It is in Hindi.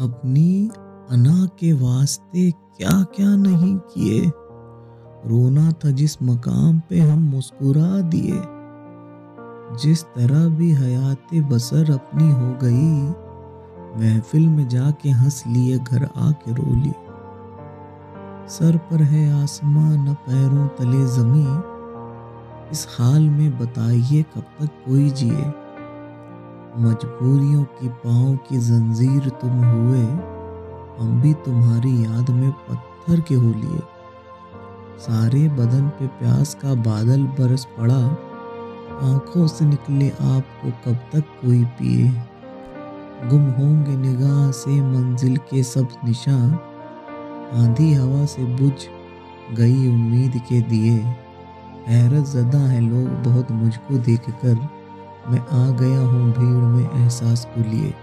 अपनी अना के वास्ते क्या क्या नहीं किए? रोना था जिस मकाम पे हम मुस्कुरा दिए। जिस तरह भी हयात बसर अपनी हो गई, महफिल में जाके हंस लिए, घर आके रो लिए। सर पर है आसमां, न पैरों तले जमी। इस हाल में बताइए कब तक कोई जिए। मजबूरियों की पाँव की जंजीर तुम हुए, हम भी तुम्हारी याद में पत्थर के हो लिए। सारे बदन पे प्यास का बादल बरस पड़ा, आँखों से निकले आपको कब तक कोई पिए। गुम होंगे निगाह से मंजिल के सब निशान आंधी हवा से बुझ गई उम्मीद के दिए। हैरत ज़दा है लोग बहुत मुझको देखकर। मैं आ गया हूँ भीड़ में एहसास को लिए।